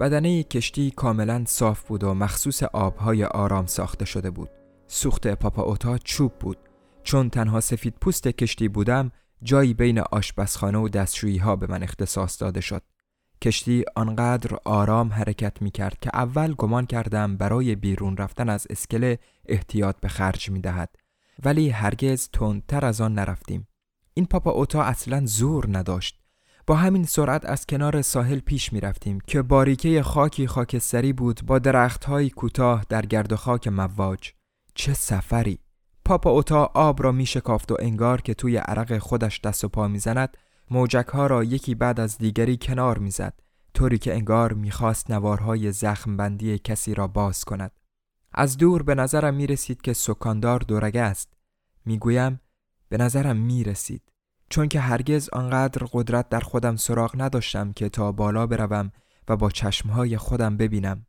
بدنه کشتی کاملا صاف بود و مخصوص آبهای آرام ساخته شده بود. سوخت پاپا اوتا چوب بود. چون تنها سفید پوست کشتی بودم جایی بین آشپزخانه و دستشویی ها به من اختصاص داده شد. کشتی آنقدر آرام حرکت می کرد که اول گمان کردم برای بیرون رفتن از اسکله احتیاط به خرج می دهد. ولی هرگز تندتر از آن نرفتیم. این پاپا اوتا اصلا زور نداشت. با همین سرعت از کنار ساحل پیش می رفتیم که باریکه خاکی خاکستری بود با درختهای کوتاه در گرد و خاک مواج. چه سفری! پاپا اوتا آب را می شکافت و انگار که توی عرق خودش دست و پا می‌زند موجک ها را یکی بعد از دیگری کنار می‌زد طوری که انگار می‌خواست نوارهای زخم بندی کسی را باز کند. از دور به نظرم می رسید که سکاندار دورگه است. می‌گویم به نظرم می رسید. چون که هرگز آنقدر قدرت در خودم سراغ نداشتم که تا بالا بروم و با چشمهای خودم ببینم.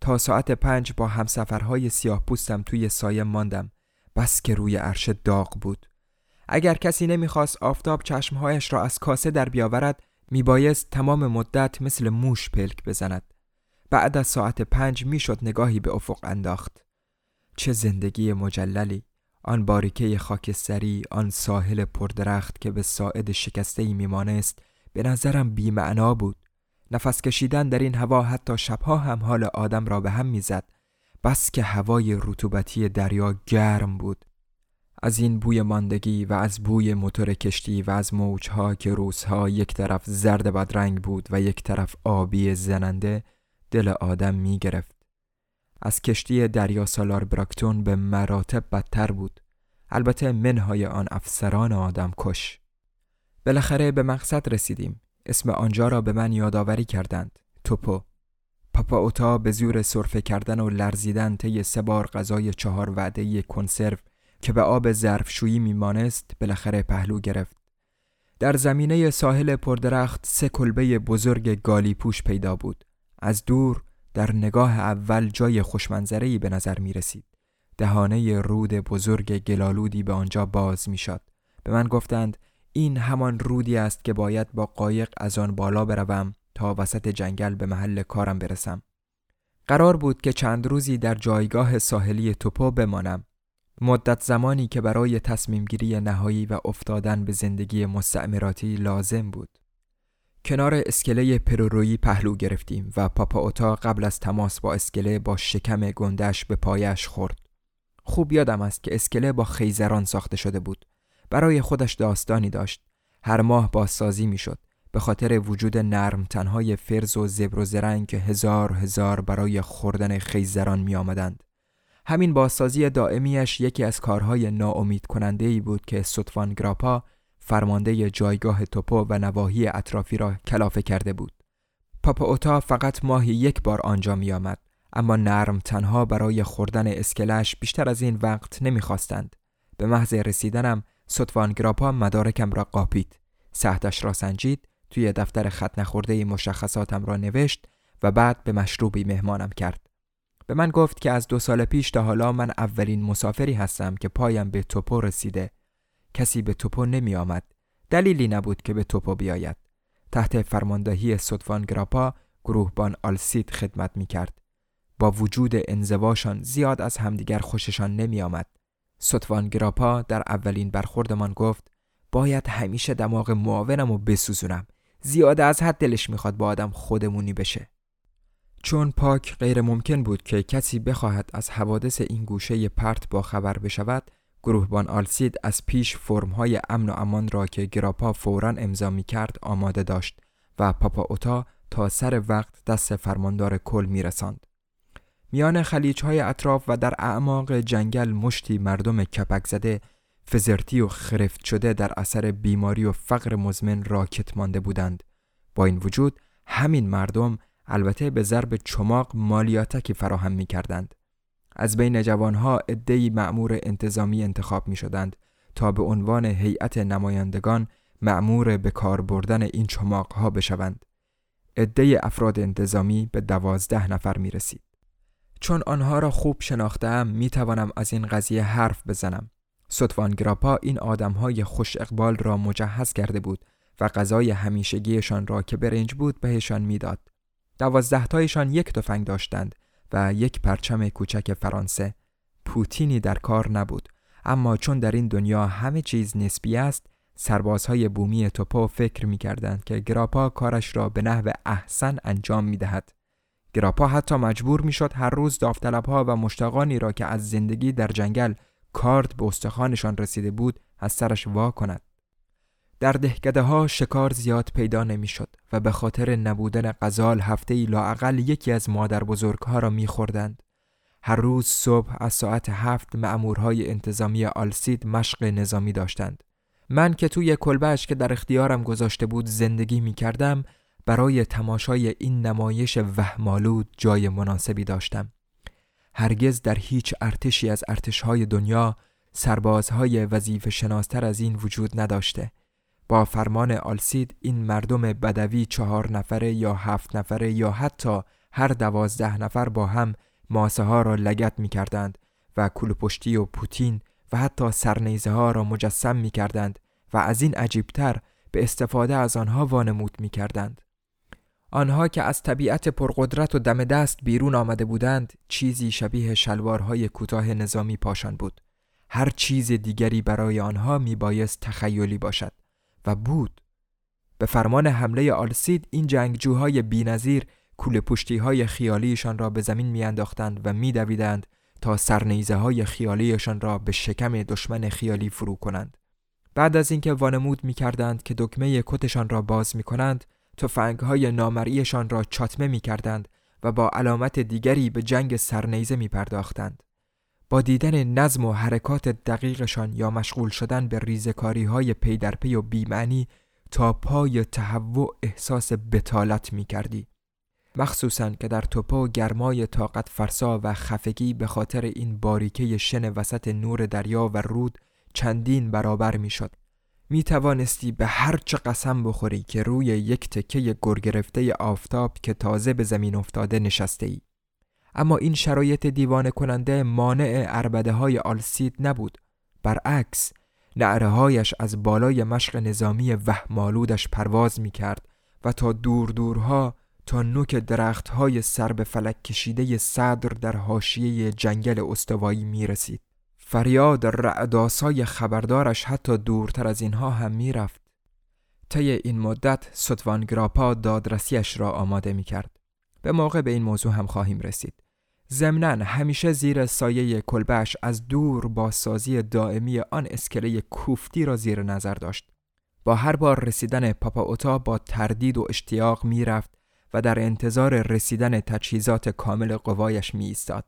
تا ساعت پنج با همسفرهای سیاه پوستم توی سایه ماندم. بس که روی عرش داغ بود. اگر کسی نمی‌خواست آفتاب چشمهایش را از کاسه در بیاورد میبایست تمام مدت مثل موش پلک بزند. بعد از ساعت پنج می‌شد نگاهی به افق انداخت. چه زندگی مجللی! آن باریکه خاکستری آن ساحل پردرخت که به ساعد شکسته ای میمانست به نظرم بیمعنا بود نفس کشیدن در این هوا حتی شبها هم حال آدم را به هم می‌زد بس که هوای رطوبتی دریا گرم بود از این بوی ماندگی و از بوی موتور کشتی و از موجها که روزها یک طرف زرد بدرنگ بود و یک طرف آبی زننده دل آدم می گرفت. از کشتی دریا سالار براکتون به مراتب بدتر بود. البته منهای آن افسران آدم کش. بالاخره به مقصد رسیدیم. اسم آنجا را به من یادآوری کردند. توپو. پاپا اوتا به زور سرفه کردن و لرزیدن طی سه بار غذای چهار وعده کنسرو که به آب ظرفشویی میمانست بالاخره پهلو گرفت. در زمینه ساحل پردرخت سه کلبه بزرگ گالی پوش پیدا بود. از دور در نگاه اول جای خوشمنظری به نظر می رسید دهانه رود بزرگ گلالودی به آنجا باز می شد. به من گفتند این همان رودی است که باید با قایق از آن بالا بروم تا وسط جنگل به محل کارم برسم. قرار بود که چند روزی در جایگاه ساحلی توپو بمانم. مدت زمانی که برای تصمیم گیری نهایی و افتادن به زندگی مستعمراتی لازم بود. کنار اسکله پرورویی پهلو گرفتیم و پاپا اوتا قبل از تماس با اسکله با شکم گندش به پایش خورد. خوب یادم است که اسکله با خیزران ساخته شده بود. برای خودش داستانی داشت. هر ماه بازسازی می‌شد. به خاطر وجود نرم تنهای فرز و زبر و زرنگ که هزار هزار برای خوردن خیزران می آمدند. همین بازسازی دائمیش یکی از کارهای ناامید کننده ای بود که سطفان گراپا فرمانده جایگاه توپو و نواحی اطرافی را کلافه کرده بود. پاپا اوتا فقط ماهی یک بار آنجا می آمد. اما نرم تنها برای خوردن اسکلش بیشتر از این وقت نمی‌خواستند. به محض رسیدنم سطفان گراپا مدارکم را قاپید. سهتش را سنجید توی دفتر خط نخورده مشخصاتم را نوشت و بعد به مشروبی مهمانم کرد. به من گفت که از دو سال پیش تا حالا من اولین مسافری هستم که پایم به توپو رسیده کسی به توپو نمی آمد دلیلی نبود که به توپو بیاید. تحت فرماندهی سطفان گراپا گروهبان آلسید خدمت می کرد با وجود انزواشان زیاد از همدیگر خوششان نمی آمد سطفان گراپا در اولین برخوردمان گفت باید همیشه دماغ معاونم و بسوزونم. زیاده از حد دلش می‌خواد با آدم خودمونی بشه. چون پاک غیر ممکن بود که کسی بخواهد از حوادث این گوشه پرت با خبر بشود گروهبان آلسید از پیش فرمهای امن و امان را که گراپا فورا امضا می کرد آماده داشت و پاپا اوتا تا سر وقت دست فرماندار کل می رساند. میان خلیج های اطراف و در اعماق جنگل مشتی مردم کپک زده فزرتی و خرفت شده در اثر بیماری و فقر مزمن راکت مانده بودند. با این وجود همین مردم البته به ضرب چماق مالیاتکی فراهم می کردند. از بین جوانها عدهای معمور انتظامی انتخاب می شدند تا به عنوان هیئت نمایندگان معمور به کار بردن این چماقها بشوند. عده افراد انتظامی به دوازده نفر می رسید. چون آنها را خوب شناختم می توانم از این قضیه حرف بزنم. سطفان گراپا این آدمهای خوش اقبال را مجهز کرده بود و غذای همیشگیشان را که برنج بود بهشان می‌داد. دوازده یک تفنگ داشتند و یک پرچم کوچک فرانسه. پوتینی در کار نبود اما چون در این دنیا همه چیز نسبی است سربازهای بومی توپو فکر می کردند که گراپا کارش را به نحو احسن انجام می دهد. گراپا حتی مجبور می شد هر روز داوطلبها و مشتاقانی را که از زندگی در جنگل کارد به استخوانشان رسیده بود از سرش وا کند. در دهکده ها شکار زیاد پیدا نمی‌شد و به خاطر نبودن غزال هفته ای لاعقل یکی از مادر بزرگ ها را میخوردند. هر روز صبح از ساعت هفت معمورهای انتظامی آلسید مشق نظامی داشتند. من که توی کلبهش که در اختیارم گذاشته بود زندگی می کردم برای تماشای این نمایش وهمالود جای مناسبی داشتم. هرگز در هیچ ارتشی از ارتشهای دنیا سربازهای وظیفه شناستر از این وجود نداشته. با فرمان آلسید این مردم بدوی چهار نفره یا هفت نفره یا حتی هر دوازده نفر با هم ماسه ها را لگت می کردند و کلوپشتی و پوتین و حتی سرنیزه ها را مجسم می کردند و از این عجیبتر به استفاده از آنها وانمود می کردند. آنها که از طبیعت پرقدرت و دم دست بیرون آمده بودند چیزی شبیه شلوارهای کوتاه نظامی پاشان بود. هر چیز دیگری برای آنها می بایست تخیلی باشد و بود. به فرمان حمله آلسید این جنگجوهای بینظیر کوله پشتی های خیالیشان را به زمین میانداختند و میدویدند تا سرنیزه های خیالیشان را به شکم دشمن خیالی فرو کنند. بعد از اینکه وانمود می کردند که دکمه کتشان را باز می کنند تفنگ های نامریشان را چاتمه می کردند و با علامت دیگری به جنگ سرنیزه می پرداختند. با دیدن نظم و حرکات دقیقشان یا مشغول شدن به ریزکاری های پی در پی و بیمعنی تا پای تهوع احساس بتالت می کردی. مخصوصا که در توپو گرمای طاقت فرسا و خفگی به خاطر این باریکه شن وسط نور دریا و رود چندین برابر می شد. می توانستی به هر چه قسم بخوری که روی یک تکه گرگرفته آفتاب که تازه به زمین افتاده نشسته ای. اما این شرایط دیوانه کننده مانع عربده های آلسید نبود. برعکس نعره هایش از بالای مشق نظامی وهمالودش پرواز می کرد و تا دور دورها تا نوک درخت های سر به فلک کشیده صدر در حاشیه جنگل استوایی می رسید. فریاد رعداسای خبردارش حتی دورتر از اینها هم می رفت. طی این مدت ستوان گراپا دادرسیش را آماده می کرد. به موقع به این موضوع هم خواهیم رسید. ضمنا همیشه زیر سایه کلبش از دور با سازی دائمی آن اسکله کوفتی را زیر نظر داشت. با هر بار رسیدن پاپا اوتا با تردید و اشتیاق می‌رفت و در انتظار رسیدن تجهیزات کامل قوایش می ایستاد.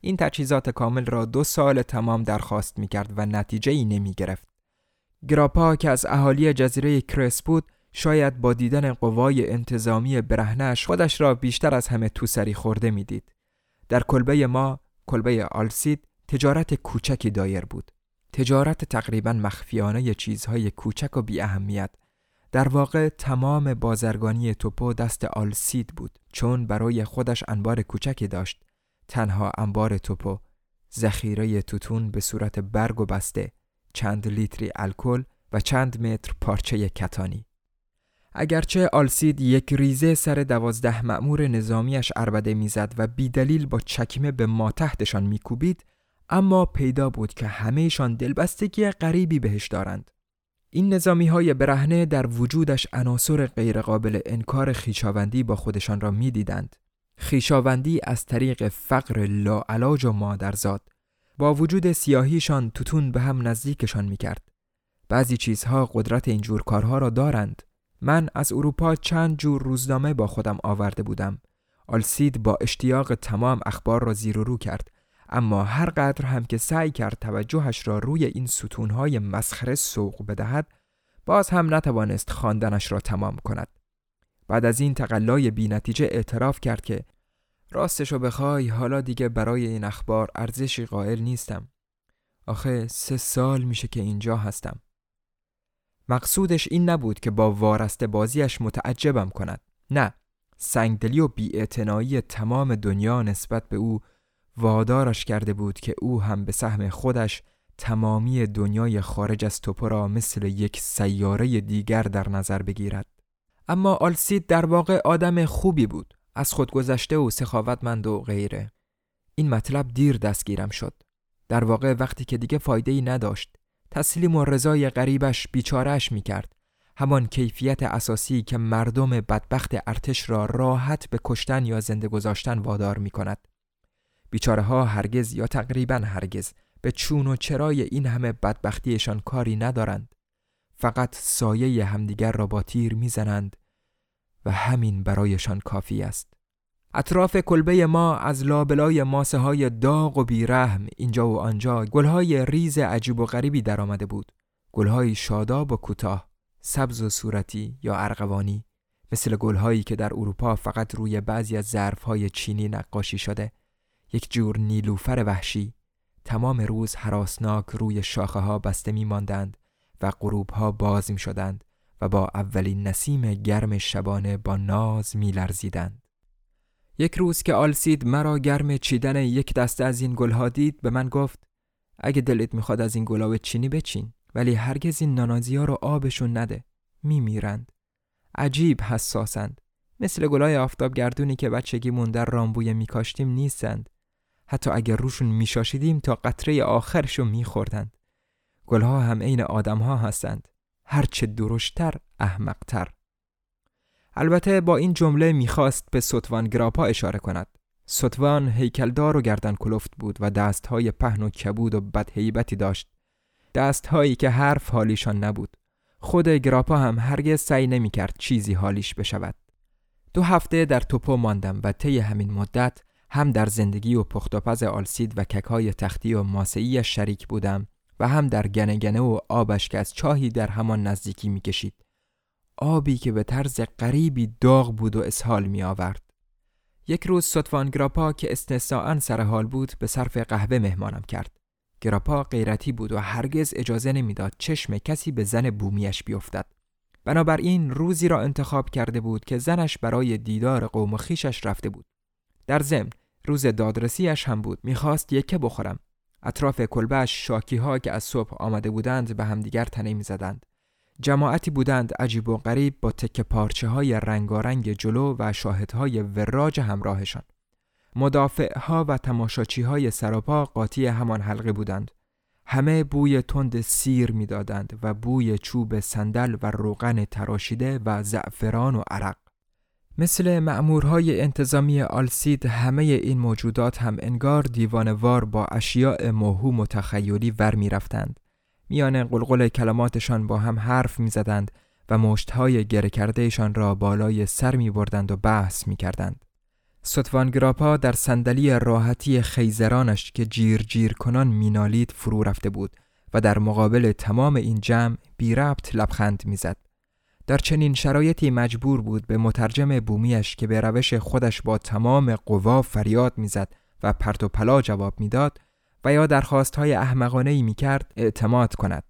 این تجهیزات کامل را دو سال تمام درخواست می کرد و نتیجه ای نمی گرفت. گراپا که از اهالی جزیره کرس بود شاید با دیدن قوای انتظامی برهنش خودش را بیشتر از همه توسری خورده می‌دید. در کلبه ما کلبه آلسید تجارت کوچکی دایر بود. تجارت تقریبا مخفیانه چیزهای کوچک و بی اهمیت در واقع تمام بازرگانی توپو دست آلسید بود چون برای خودش انبار کوچکی داشت. تنها انبار توپو ذخیره توتون به صورت برگ و بسته چند لیتری الکل و چند متر پارچه کتانی. اگرچه آلسید یک ریزه سر دوازده مأمور نظامیش عربده می‌زد و بیدلیل با چکمه به ما تحتشان میکوبید اما پیدا بود که همهشان دلبستگی غریبی بهش دارند. این نظامی های برهنه در وجودش عناصر غیرقابل انکار خیشاوندی با خودشان را می‌دیدند. خیشاوندی از طریق فقر لاعلاج و مادرزاد با وجود سیاهیشان توتون به هم نزدیکشان می‌کرد. بعضی چیزها قدرت اینجور کارها را دارند. من از اروپا چند جور روزنامه با خودم آورده بودم. آلسید با اشتیاق تمام اخبار را زیر و رو کرد. اما هر قدر هم که سعی کرد توجهش را روی این ستونهای مسخره سوق بدهد باز هم نتوانست خواندنش را تمام کند. بعد از این تقلای بینتیجه اعتراف کرد که راستشو بخوای حالا دیگه برای این اخبار ارزشی قائل نیستم. آخه سه سال میشه که اینجا هستم. مقصودش این نبود که با وارست بازیش متعجبم کند. نه سنگدلی و بیاعتنایی تمام دنیا نسبت به او وادارش کرده بود که او هم به سهم خودش تمامی دنیای خارج از توپو را مثل یک سیاره دیگر در نظر بگیرد. اما آلسید در واقع آدم خوبی بود از خودگذشته و سخاوتمند و غیره. این مطلب دیر دستگیرم شد. در واقع وقتی که دیگه فایده ای نداشت. تسلیم و رضای غریبش بیچارش می کرد همان کیفیت اساسی که مردم بدبخت ارتش را راحت به کشتن یا زنده گذاشتن وادار می کند بیچاره ها هرگز یا تقریبا هرگز به چون و چرای این همه بدبختیشان کاری ندارند. فقط سایه همدیگر را با تیر می‌زنند و همین برایشان کافی است. اطراف کلبه ما از لابلای ماسه های داغ و بیرحم اینجا و آنجا گلهای ریز عجیب و غریبی در آمده بود. گلهای شاداب و کوتاه سبز و صورتی یا ارغوانی مثل گلهایی که در اروپا فقط روی بعضی از ظرفهای چینی نقاشی شده. یک جور نیلوفر وحشی. تمام روز حراسناک روی شاخه ها بسته می ماندند و غروب ها باز می شدند و با اولین نسیم گرم شبانه با ناز می لرزیدند. یک روز که آلسید مرا گرم چیدن یک دسته از این گلها دید به من گفت اگه دلت می‌خواد از این گلاب چینی بچین ولی هرگز این نانازی ها رو آبشون نده میمیرند. عجیب حساسند. مثل گلای آفتاب گردونی که بچگیمون در رامبوی میکاشتیم نیستند. حتی اگر روشون میشاشیدیم تا قطره آخرشو میخوردند. گلها هم عین آدمها هستند. هرچه درشتر احمقتر. البته با این جمله می‌خواست به سطوان گراپا اشاره کند. سطوان هیکلدار و گردن کلفت بود و دستهای پهن و کبود و بدهیبتی داشت. دستهایی که حرف حالیشان نبود. خود گراپا هم هرگز سعی نمی‌کرد چیزی حالیش بشود. دو هفته در توپو ماندم و طی همین مدت هم در زندگی و پختاپز آلسید و ککای تختی و ماسعی شریک بودم و هم در گنگنه و آبش که از چاهی در همان نزدیکی می‌کشید. آبی که به طرز غریبی داغ بود و اسهال می آورد. یک روز سطفان گراپا که استثناءا سر حال بود به صرف قهوه مهمانم کرد. گراپا غیرتی بود و هرگز اجازه نمی‌داد چشم کسی به زن بومیش بیفتد. بنابراین روزی را انتخاب کرده بود که زنش برای دیدار قوم خیشش رفته بود. در ضمن روز دادرسیش هم بود می‌خواست یکه بخورم اطراف کلبش شاکی ها که از صبح آمده بودند به همدیگر تنه می‌زدند جماعتی بودند عجیب و غریب با تکه پارچه های رنگارنگ جلو و شاهدهای وراج همراهشان. مدافع ها و تماشاچی های سراپا قاطی همان حلقه بودند. همه بوی تند سیر می‌دادند و بوی چوب صندل و روغن تراشیده و زعفران و عرق. مثل مأمورهای انتظامی آلسید همه این موجودات هم انگار دیوانوار با اشیاء موهوم و تخیلی ور می رفتند. میان قلقل کلماتشان با هم حرف می زدند و مشتهای گره کردهشان را بالای سر می بردند و بحث می کردند. ستوان گراپا در صندلی راحتی خیزرانش که جیر جیر کنان مینالید فرو رفته بود و در مقابل تمام این جمع بی ربط لبخند می‌زد. در چنین شرایطی مجبور بود به مترجم بومیش که به روش خودش با تمام قوا فریاد می‌زد و پرت و پلا جواب می‌داد و یا درخواست های احمقانه ای می کرد اعتماد کند.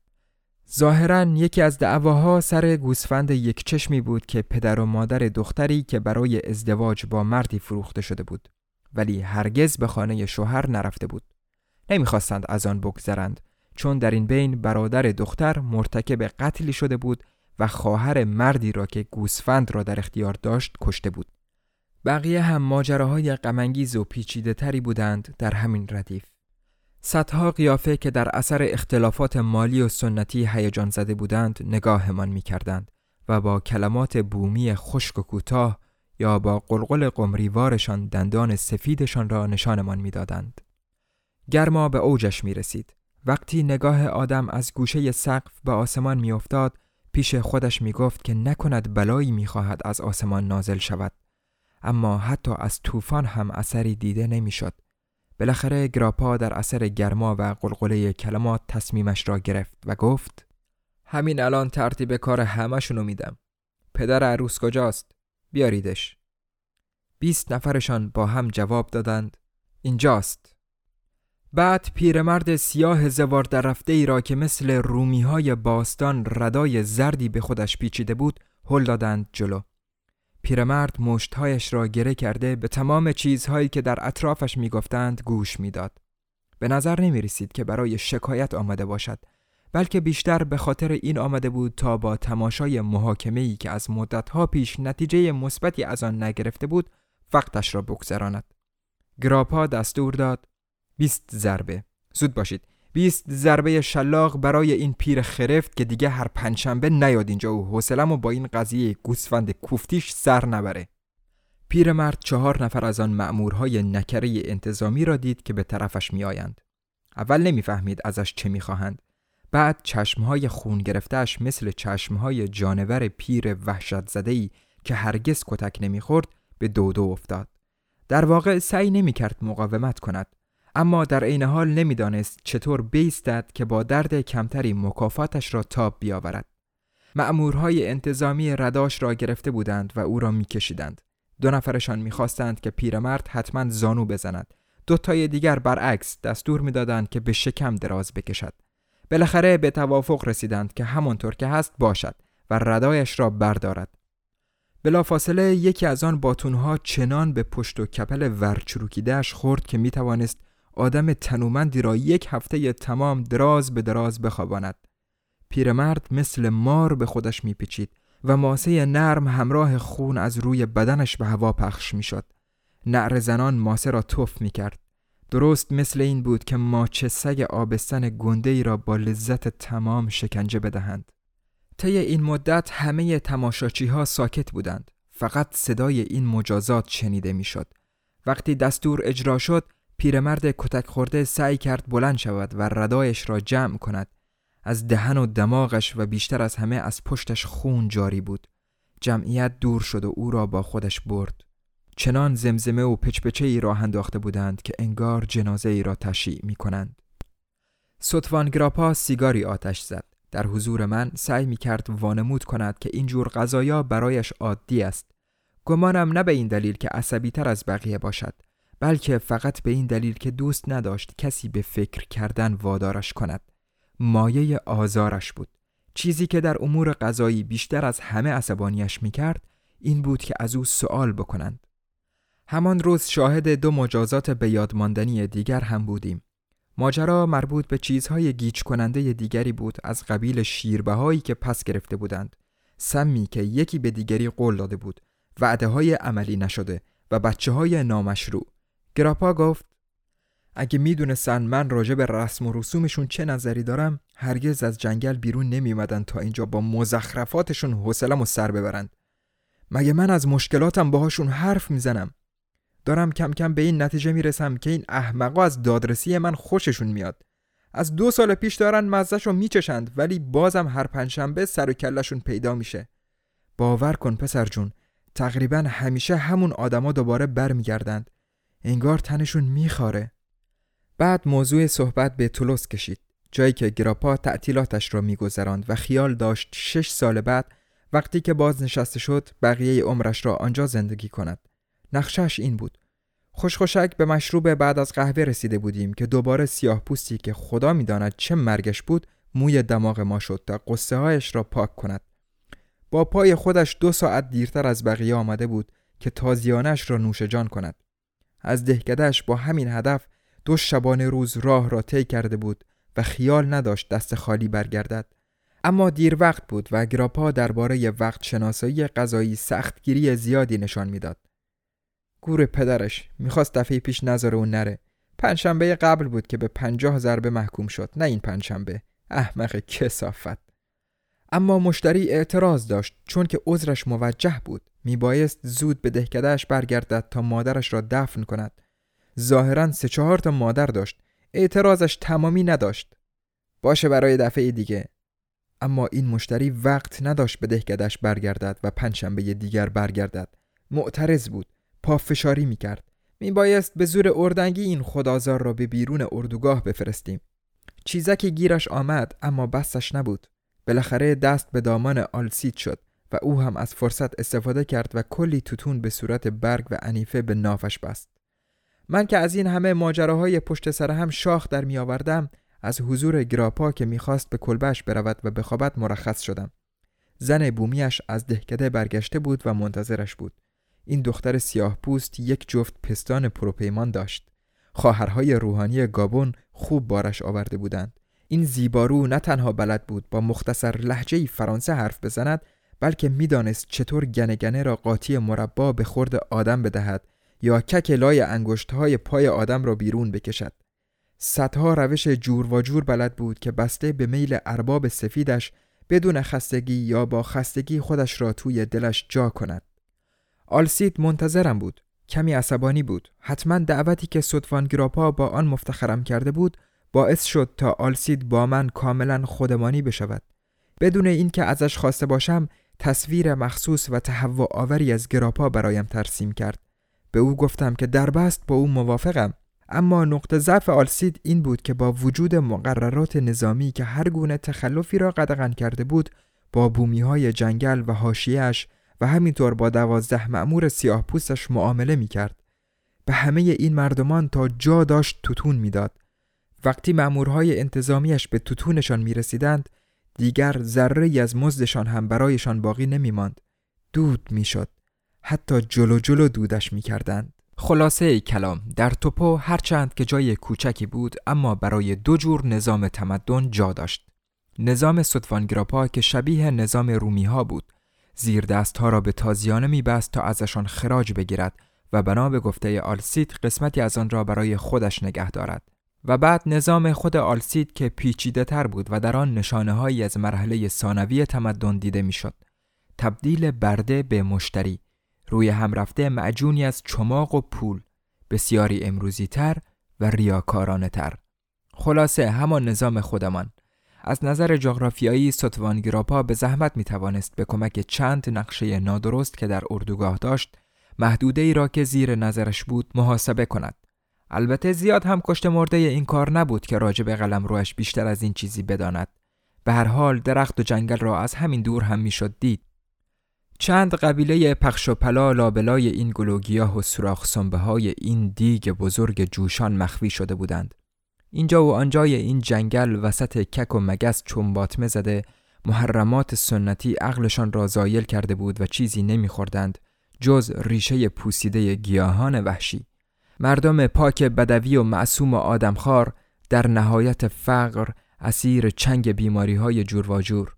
ظاهرا یکی از دعواها سر گوسفند یک چشمی بود که پدر و مادر دختری که برای ازدواج با مردی فروخته شده بود ولی هرگز به خانه شوهر نرفته بود. نمی‌خواستند از آن بگذرند چون در این بین برادر دختر مرتکب قتلی شده بود و خواهر مردی را که گوسفند را در اختیار داشت کشته بود. بقیه هم ماجراهای غمانگیز و پیچیده تری بودند در همین ردیف. صدها قیافه که در اثر اختلافات مالی و سنتی هیجان زده بودند نگاهمان می کردند و با کلمات بومی خشک و کوتاه یا با قلقل قمریوارشان دندان سفیدشان را نشانمان می‌دادند. گرما به اوجش می رسید. وقتی نگاه آدم از گوشه سقف به آسمان میافتاد پیش خودش می گفت که نکند بلایی می خواهد از آسمان نازل شود. اما حتی از طوفان هم اثری دیده نمی‌شد. بالاخره گراپا در اثر گرما و قلقله کلمات تصمیمش را گرفت و گفت همین الان ترتیب کار همشونو میدم. پدر عروس کجاست؟ بیاریدش. بیست نفرشان با هم جواب دادند اینجاست. بعد پیرمرد سیاه زوار در رفته ای را که مثل رومی های باستان ردای زردی به خودش پیچیده بود هل دادند جلو. پیرمرد مشتهایش را گره کرده به تمام چیزهایی که در اطرافش می‌گفتند گوش می‌داد. به نظر نمی رسید که برای شکایت آمده باشد بلکه بیشتر به خاطر این آمده بود تا با تماشای محاکمه ای که از مدتها پیش نتیجه مثبتی از آن نگرفته بود وقتش را بگذراند. گراپا دستور داد 20 ضربه زود باشید 20 ضربه شلاق برای این پیر خرفت که دیگه هر پنجشنبه نیاد اینجا. و حوصله‌مو با این قضیه گوسفند کوفتیش سر نبره. پیرمرد چهار نفر از آن مأمورهای نکره انتظامی را دید که به طرفش میآیند. اول نمی‌فهمید ازش چه می‌خواهند. بعد چشمهای خون گرفتهش مثل چشمهای جانور پیر وحشت زدهی که هرگز کتک نمی‌خورد به دودو افتاد. در واقع سعی نمی‌کرد مقاومت کند. اما در عین حال نمی‌دانست چطور بیستد که با درد کمتری مکافاتش را تاب بیاورد. مأمورهای انتظامی رداش را گرفته بودند و او را میکشیدند. دو نفرشان می‌خواستند که پیرمرد حتما زانو بزند. دو تای دیگر برعکس دستور می‌دادند که به شکم دراز بکشد. بالاخره به توافق رسیدند که همانطور که هست باشد و ردایش را بردارد. بلافاصله یکی از آن باتونها چنان به پشت و کپل ورچروکیدهش خورد که می‌توانست آدم تنومندی را یک هفته تمام دراز به دراز بخواباند. پیرمرد مثل مار به خودش میپیچید و ماسه نرم همراه خون از روی بدنش به هوا پخش می‌شد. نعر زنان ماسه را توف می‌کرد. درست مثل این بود که ماچه سگ آبستن گنده ای را با لذت تمام شکنجه بدهند. طی این مدت همه تماشاچی ها ساکت بودند. فقط صدای این مجازات شنیده می‌شد. وقتی دستور اجرا شد پیرمرد کتک خورده سعی کرد بلند شود و ردایش را جمع کند. از دهن و دماغش و بیشتر از همه از پشتش خون جاری بود. جمعیت دور شد و او را با خودش برد. چنان زمزمه و پچپچه ای راه انداخته بودند که انگار جنازه ای را تشیع می کنند سطوان گراپا سیگاری آتش زد. در حضور من سعی می کرد وانمود کند که اینجور غذایا برایش عادی است. گمانم نه به این دلیل که عصبی تر از بقیه باشد. بلکه فقط به این دلیل که دوست نداشت کسی به فکر کردن وادارش کند. مایه آزارش بود. چیزی که در امور غذایی بیشتر از همه عصبانیش می‌کرد این بود که از او سوال بکنند. همان روز شاهد دو مجازات به یادماندنی دیگر هم بودیم. ماجرا مربوط به چیزهای گیج کننده دیگری بود از قبیل شیربهایی که پس گرفته بودند. سمی که یکی به دیگری قول داده بود. وعده های عملی نشده و بچه های نامشروع. گراپا گفت اگه می‌دونستن من راجع به رسم و رسومشون چه نظری دارم هرگز از جنگل بیرون نمیومدن تا اینجا با مزخرفاتشون حوصلم و سر ببرند. مگه من از مشکلاتم باهاشون حرف می‌زنم؟ دارم کم کم به این نتیجه می‌رسم که این احمقا از دادرسی من خوششون میاد. از دو سال پیش دارن مزهش رو میچشند ولی بازم هر پنجشنبه سر و کلشون پیدا میشه. باور کن پسر جون تقریبا همیشه همون آدما دوباره برمیگردند. انگار تنشون میخاره. بعد موضوع صحبت به تولوس کشید جایی که گراپا تعطیلاتش را میگذراند و خیال داشت شش سال بعد وقتی که باز نشسته شد بقیه عمرش را آنجا زندگی کند. نقشش این بود خوشخوشک به مشروب بعد از قهوه رسیده بودیم که دوباره سیاه پوستی که خدا می‌داند چه مرگش بود موی دماغ ما شد تا قصه هایش را پاک کند. با پای خودش دو ساعت دیرتر از بقیه آمده بود که تازیانش را نوش جان کند. از دهکدهش با همین هدف دو شبانه روز راه را طی کرده بود و خیال نداشت دست خالی برگردد اما دیر وقت بود و گراپا درباره وقت شناسایی غذایی سختگیری زیادی نشان می‌داد. گور پدرش می‌خواست دفعه پیش نظر اون نره. پنجشنبه قبل بود که به پنجاه ضربه محکوم شد نه این پنجشنبه. احمق کسافت. اما مشتری اعتراض داشت چون که عذرش موجه بود. میبایست زود به دهکدهش برگردد تا مادرش را دفن کند. ظاهرا سه چهار تا مادر داشت. اعتراضش تمامی نداشت. باشه برای دفعه دیگه اما این مشتری وقت نداشت به دهکدش برگردد و پنجشنبه دیگر برگردد معترض بود پافشاری می‌کرد میبایست به زور اردنگی این خدازار را به بیرون اردوگاه بفرستیم چیزکی گیرش آمد اما بستش نبود بالاخره دست به دامان آلسید شد و او هم از فرصت استفاده کرد و کلی توتون به صورت برگ و انیفه به نافش بست من که از این همه ماجراهای پشت سر هم شاخ در می آوردم از حضور گراپا که می‌خواست به کلبش برود و بخوابد مرخص شدم. زن بومیش از دهکده برگشته بود و منتظرش بود. این دختر سیاه پوست یک جفت پستان پروپیمان داشت. خواهرهای روحانی گابون خوب بارش آورده بودند. این زیبارو نه تنها بلد بود با مختصر لحجه فرانسه حرف بزند بلکه می‌دانست چطور گنه را قاطی مربا به خورد آدم بدهد یا کک لای انگشتهای پای آدم را بیرون بکشد. صدها روش جور و جور بلد بود که بسته به میل ارباب سفیدش بدون خستگی یا با خستگی خودش را توی دلش جا کند. آلسید منتظرم بود. کمی عصبانی بود. حتما دعوتی که صدفان گراپا با آن مفتخرم کرده بود باعث شد تا آلسید با من کاملا خودمانی بشود. بدون اینکه ازش خواسته باشم تصویر مخصوص و تهوع آوری از گراپا برایم ترسیم کرد. به او گفتم که در بست با او موافقم اما نقطه ضعف آلسید این بود که با وجود مقررات نظامی که هر گونه تخلفی را قدغن کرده بود با بومی های جنگل و هاشیش و همینطور با دوازده معمور سیاه پوستش معامله می کرد. به همه این مردمان تا جا داشت توتون می‌داد. وقتی مأمورهای انتظامیش به توتونشان می رسیدند دیگر ذره از مزدشان هم برایشان باقی نمی ماند. دود می شد. حتی جلو جلو دودش می کردند. خلاصه کلام در توپو هرچند که جای کوچکی بود اما برای دو جور نظام تمدن جا داشت. نظام ستفانگراپا که شبیه نظام رومی ها بود زیر دست ها را به تازیانه می بست تا ازشان خراج بگیرد و بنا به گفته آلسید قسمتی از آن را برای خودش نگه دارد. و بعد نظام خود آلسید که پیچیده تر بود و در آن نشانه هایی از مرحله ثانوی تمدن دیده می‌شد. تبدیل برده به مشتری. روی هم رفته معجونی از چماق و پول. بسیاری امروزی تر و ریاکارانه تر خلاصه همان نظام خودمان. از نظر جغرافیایی ستوانگراپا به زحمت می توانست به کمک چند نقشه نادرست که در اردوگاه داشت محدوده ای را که زیر نظرش بود محاسبه کند. البته زیاد هم کشت مرده این کار نبود که راجب قلم روش بیشتر از این چیزی بداند به هر حال درخت و جنگل را از همین دور هم می‌شد دید چند قبیله پخش و پلا لابلای این گلوگیاه و سراخ سنبه های این دیگ بزرگ جوشان مخفی شده بودند. اینجا و آنجای این جنگل وسط کک و مگس چنباتمه زده محرمات سنتی عقلشان را زایل کرده بود و چیزی نمیخوردند جز ریشه پوسیده گیاهان وحشی. مردم پاک بدوی و معصوم و آدمخوار در نهایت فقر اسیر چنگ بیماری های جور جور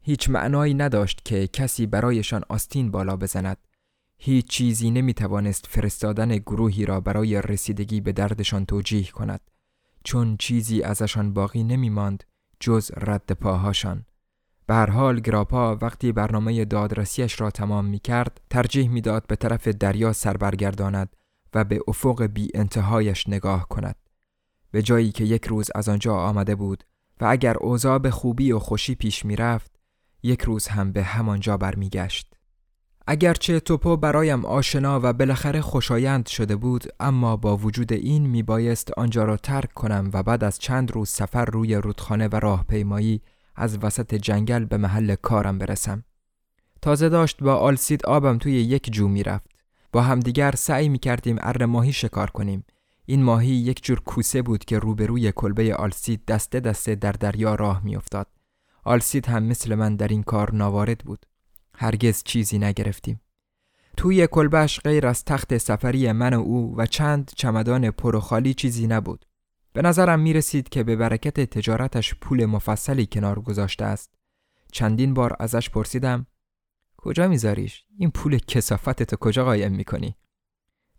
هیچ معنایی نداشت که کسی برایشان آستین بالا بزند. هیچ چیزی نمی توانست فرستادن گروهی را برای رسیدگی به دردشان توجیه کند. چون چیزی ازشان باقی نمی ماند جز رد پاهاشان. به هر حال گراپا وقتی برنامه دادرسیش را تمام می کرد ترجیح می‌داد به طرف دریا سر برگرداند و به افق بی انتهایش نگاه کند. به جایی که یک روز از آنجا آمده بود و اگر اوضاع به خوبی و خوشی پیش می رفت یک روز هم به همانجا برمیگشت. اگرچه توپو برایم آشنا و بالاخره خوشایند شده بود اما با وجود این میبایست آنجا را ترک کنم و بعد از چند روز سفر روی رودخانه و راهپیمایی از وسط جنگل به محل کارم برسم. تازه داشت با آلسید آبم توی یک جو می‌رفت. با همدیگر سعی می کردیم اره ماهی شکار کنیم. این ماهی یک جور کوسه بود که روبروی کلبه آلسید دسته دسته در دریا راه میافتاد. آلسید هم مثل من در این کار ناوارد بود. هرگز چیزی نگرفتیم. توی کلبش غیر از تخت سفری من و او و چند چمدان پر و خالی چیزی نبود. به نظرم می رسید که به برکت تجارتش پول مفصلی کنار گذاشته است. چندین بار ازش پرسیدم کجا میذاریش؟ این پول کسافتتو کجا قایم می‌کنی؟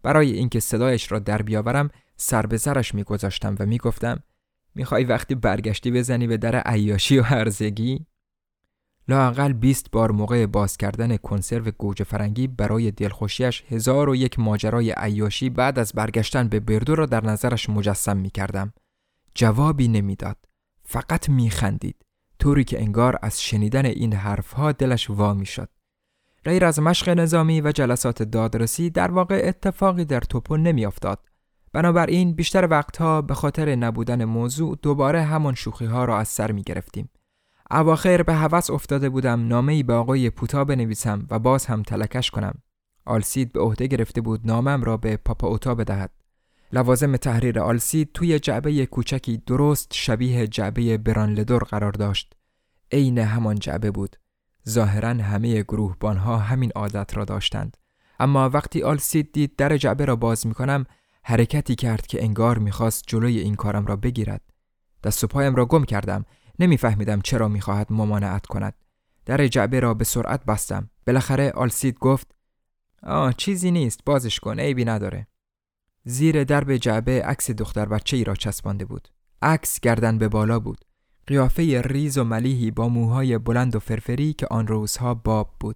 برای اینکه صدایش را در بیاورم سر به سرش میگذاشتم و می‌گفتم می‌خوای وقتی برگشتی بزنی به در عیاشی و هرزگی؟ لاقل 20 بار موقع باز کردن کنسرو گوجه فرنگی برای دلخوشیش هزار و یک ماجرای عیاشی بعد از برگشتن به بردو را در نظرش مجسم می کردم. جوابی نمی‌داد. فقط می خندید. طوری که انگار از شنیدن این حرفها دلش وا می شد. غیر از مشق نظامی و جلسات دادرسی در واقع اتفاقی در توپو نمیافتاد. بنابراین بیشتر وقتها به خاطر نبودن موضوع دوباره همان شوخی ها را از سر می گرفتیم. اواخر به هوس افتاده بودم نامه ای به آقای پوتا بنویسم و باز هم تلکش کنم. آلسید به عهده گرفته بود نامم را به پاپا اوتا بدهد. لوازم تحریر آلسید توی جعبه کوچکی درست شبیه جعبه برانلدور قرار داشت. عین همان جعبه بود. ظاهرا همه گروهبانها همین عادت را داشتند. اما وقتی آلسید دید در جعبه را باز می کنم حرکتی کرد که انگار می‌خواست جلوی این کارم را بگیرد. دست و پایم را گم کردم نمیفهمیدم چرا می‌خواهد ممانعت کند. در جعبه را به سرعت بستم. بالاخره آلسید گفت آه چیزی نیست بازش کن عیبی نداره. زیر درب جعبه عکس دختر بچه ای را چسبانده بود. عکس گردن به بالا بود. قیافه ریز و ملیحی با موهای بلند و فرفری که آن روزها باب بود.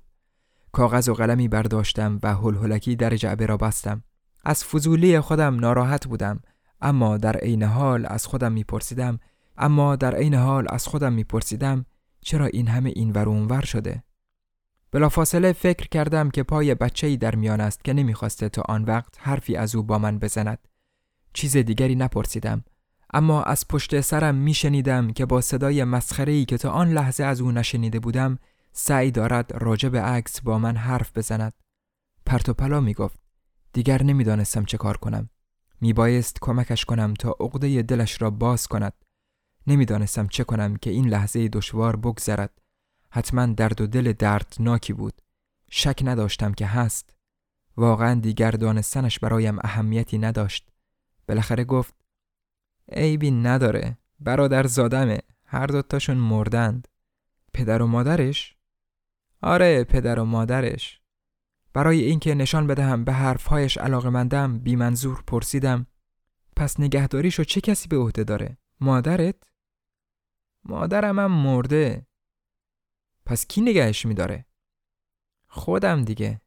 کاغذ و قلمی برداشتم و هلهلکی در جعبه را بستم. از فضولی خودم ناراحت بودم اما در عین حال از خودم میپرسیدم اما در عین حال از خودم میپرسیدم چرا این همه این ور اونور شده بلافاصله فکر کردم که پای بچه در میان است که نمی‌خواسته تا آن وقت حرفی از او با من بزند چیز دیگری نپرسیدم اما از پشت سرم میشنیدم که با صدای مسخره‌ای که تا آن لحظه از او نشنیده بودم سعی دارد راجع به عکس با من حرف بزند. پرت و پلا می‌گفت دیگر نمی‌دانستم چه کار کنم. میبایست کمکش کنم تا عقده دلش را باز کند. نمی‌دانستم چه کنم که این لحظه دشوار بگذرد. حتما درد و دل دردناکی بود. شک نداشتم که هست. واقعا دیگر دانستنش برایم اهمیتی نداشت. بالاخره گفت عیبی نداره برادر زادمه هر دوتاشون مردند پدر و مادرش؟ آره پدر و مادرش برای اینکه نشان بدهم به حرفهایش علاقه بی منظور پرسیدم پس نگهداریشو چه کسی به عهده داره؟ مادرت؟ مادرم هم مرده پس کی نگهش میداره؟ خودم دیگه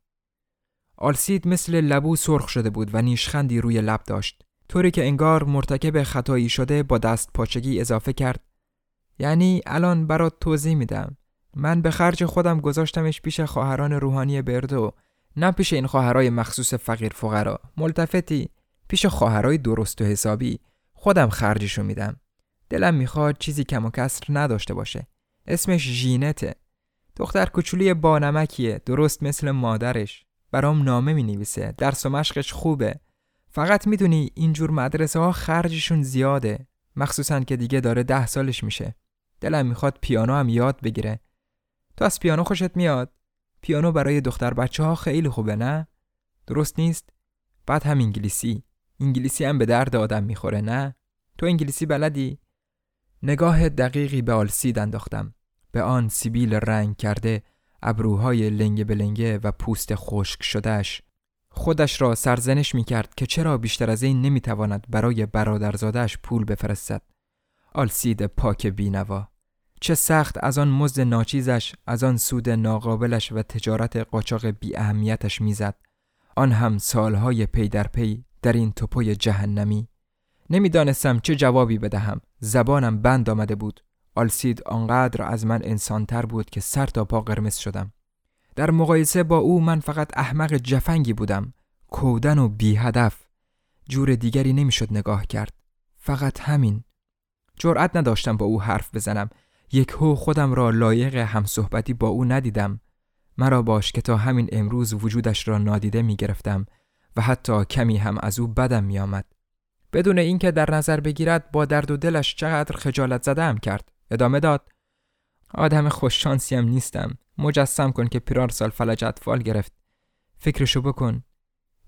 آلسید مثل لبو سرخ شده بود و نیشخندی روی لب داشت طوری که انگار مرتکب خطایی شده با دست پاچگی اضافه کرد. یعنی الان برات توضیح میدم. من به خرج خودم گذاشتمش پیش خواهران روحانی بردو نه پیش این خواهرای مخصوص فقیر فقرا. ملتفتی پیش خواهرای درست و حسابی خودم خرجشو میدم. دلم می‌خواد چیزی کم و کسر نداشته باشه. اسمش ژینته. دختر کوچولی بانمکیه درست مثل مادرش. برام نامه می نویسه درس و مشقش خوبه. فقط می‌دونی اینجور مدرسه ها خرجشون زیاده. مخصوصا که دیگه داره ده سالش میشه. دلم می‌خواد پیانو هم یاد بگیره. تو از پیانو خوشت میاد؟ پیانو برای دختر بچه ها خیلی خوبه نه؟ درست نیست؟ بعد هم انگلیسی. انگلیسی هم به درد آدم می‌خوره نه؟ تو انگلیسی بلدی؟ نگاه دقیقی به آلسید انداختم. به آن سیبیل رنگ کرده ابروهای لنگه به لنگه و پوست خشک شدهش خودش را سرزنش می کرد که چرا بیشتر از این نمی تواند برای برادرزادش پول بفرستد. آلسید پاک بینوا. چه سخت از آن مزد ناچیزش از آن سود ناقابلش و تجارت قاچاق بی اهمیتش می‌زد. آن هم سالهای پی در پی در این توپوی جهنمی. نمی‌دانستم چه جوابی بدهم. زبانم بند آمده بود. آلسید آنقدر از من انسانتر بود که سر تا پا قرمز شدم. در مقایسه با او من فقط احمق جفنگی بودم کودن و بی هدف جور دیگری نمی‌شد نگاه کرد فقط همین. جرأت نداشتم با او حرف بزنم. یک هو خودم را لایق همصحبتی با او ندیدم. مرا باش که تا همین امروز وجودش را نادیده می گرفتم و حتی کمی هم از او بدم می آمد. بدون اینکه در نظر بگیرد با درد و دلش چقدر خجالت زده کرد. ادامه داد. آدم خوششانسی هم نیستم. مجسم کن که پیرار سال فلج اطفال گرفت فکرشو بکن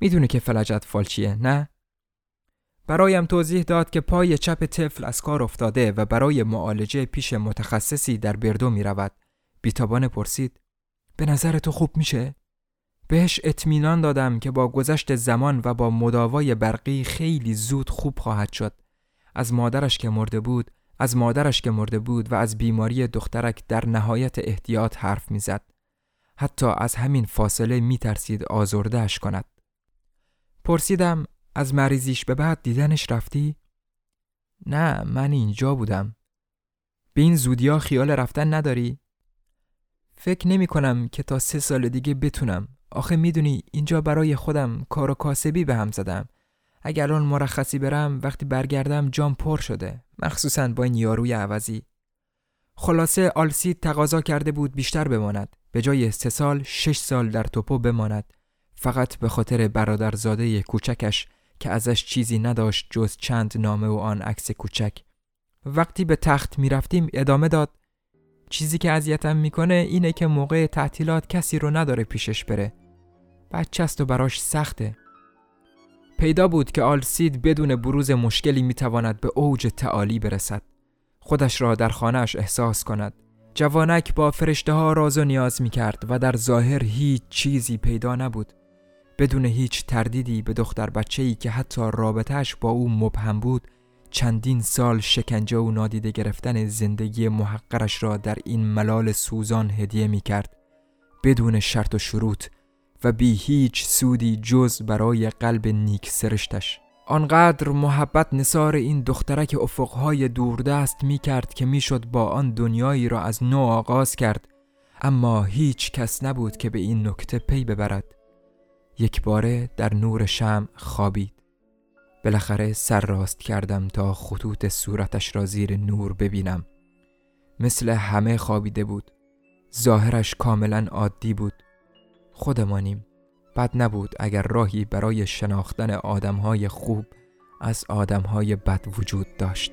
می‌دونی که فلجت فالچیه نه؟ برایم توضیح داد که پای چپ طفل از کار افتاده و برای معالجه پیش متخصصی در بردو می رود. بیتابان پرسید به نظر تو خوب میشه؟ بهش اطمینان دادم که با گذشت زمان و با مداوای برقی خیلی زود خوب خواهد شد. از مادرش که مرده بود، از مادرش که مرده بود و از بیماری دخترک در نهایت احتیاط حرف می‌زد. حتی از همین فاصله می ترسید آزردهش کند. پرسیدم از مریضیش به بعد دیدنش رفتی؟ نه من اینجا بودم. به این زودیا خیال رفتن نداری؟ فکر نمی کنم که تا سه سال دیگه بتونم. آخه می‌دونی اینجا برای خودم کار و کاسبی به هم زدم. اگر الان مرخصی برم وقتی برگردم جام پر شده. مخصوصا با این یاروی عوضی. خلاصه آلسید تقاضا کرده بود بیشتر بماند. به جای سه سال شش سال در توپو بماند. فقط به خاطر برادرزاده کوچکش که ازش چیزی نداشت جز چند نامه و آن عکس کوچک. وقتی به تخت می‌رفتیم ادامه داد. چیزی که اذیتم می‌کنه اینه که موقع تعطیلات کسی رو نداره پیشش بره. بچه است و براش سخته. پیدا بود که آلسید بدون بروز مشکلی می‌تواند به اوج تعالی برسد. خودش را در خانهش احساس کند. جوانک با فرشته ها راز و نیاز می کرد و در ظاهر هیچ چیزی پیدا نبود. بدون هیچ تردیدی به دختر بچه ای که حتی رابطهش با او مبهم بود چندین سال شکنجه و نادیده گرفتن زندگی محقرش را در این ملال سوزان هدیه می کرد بدون شرط و شروط و بی هیچ سودی جز برای قلب نیک سرشتش. آنقدر محبت نصار این دخترک افقهای دوردست می کرد که می‌شد با آن دنیایی را از نو آغاز کرد اما هیچ کس نبود که به این نکته پی ببرد. یک باره در نور شم خوابید. بالاخره سر راست کردم تا خطوط صورتش را زیر نور ببینم. مثل همه خوابیده بود. ظاهرش کاملا عادی بود. خودمانیم. بد نبود اگر راهی برای شناختن آدمهای خوب از آدمهای بد وجود داشت.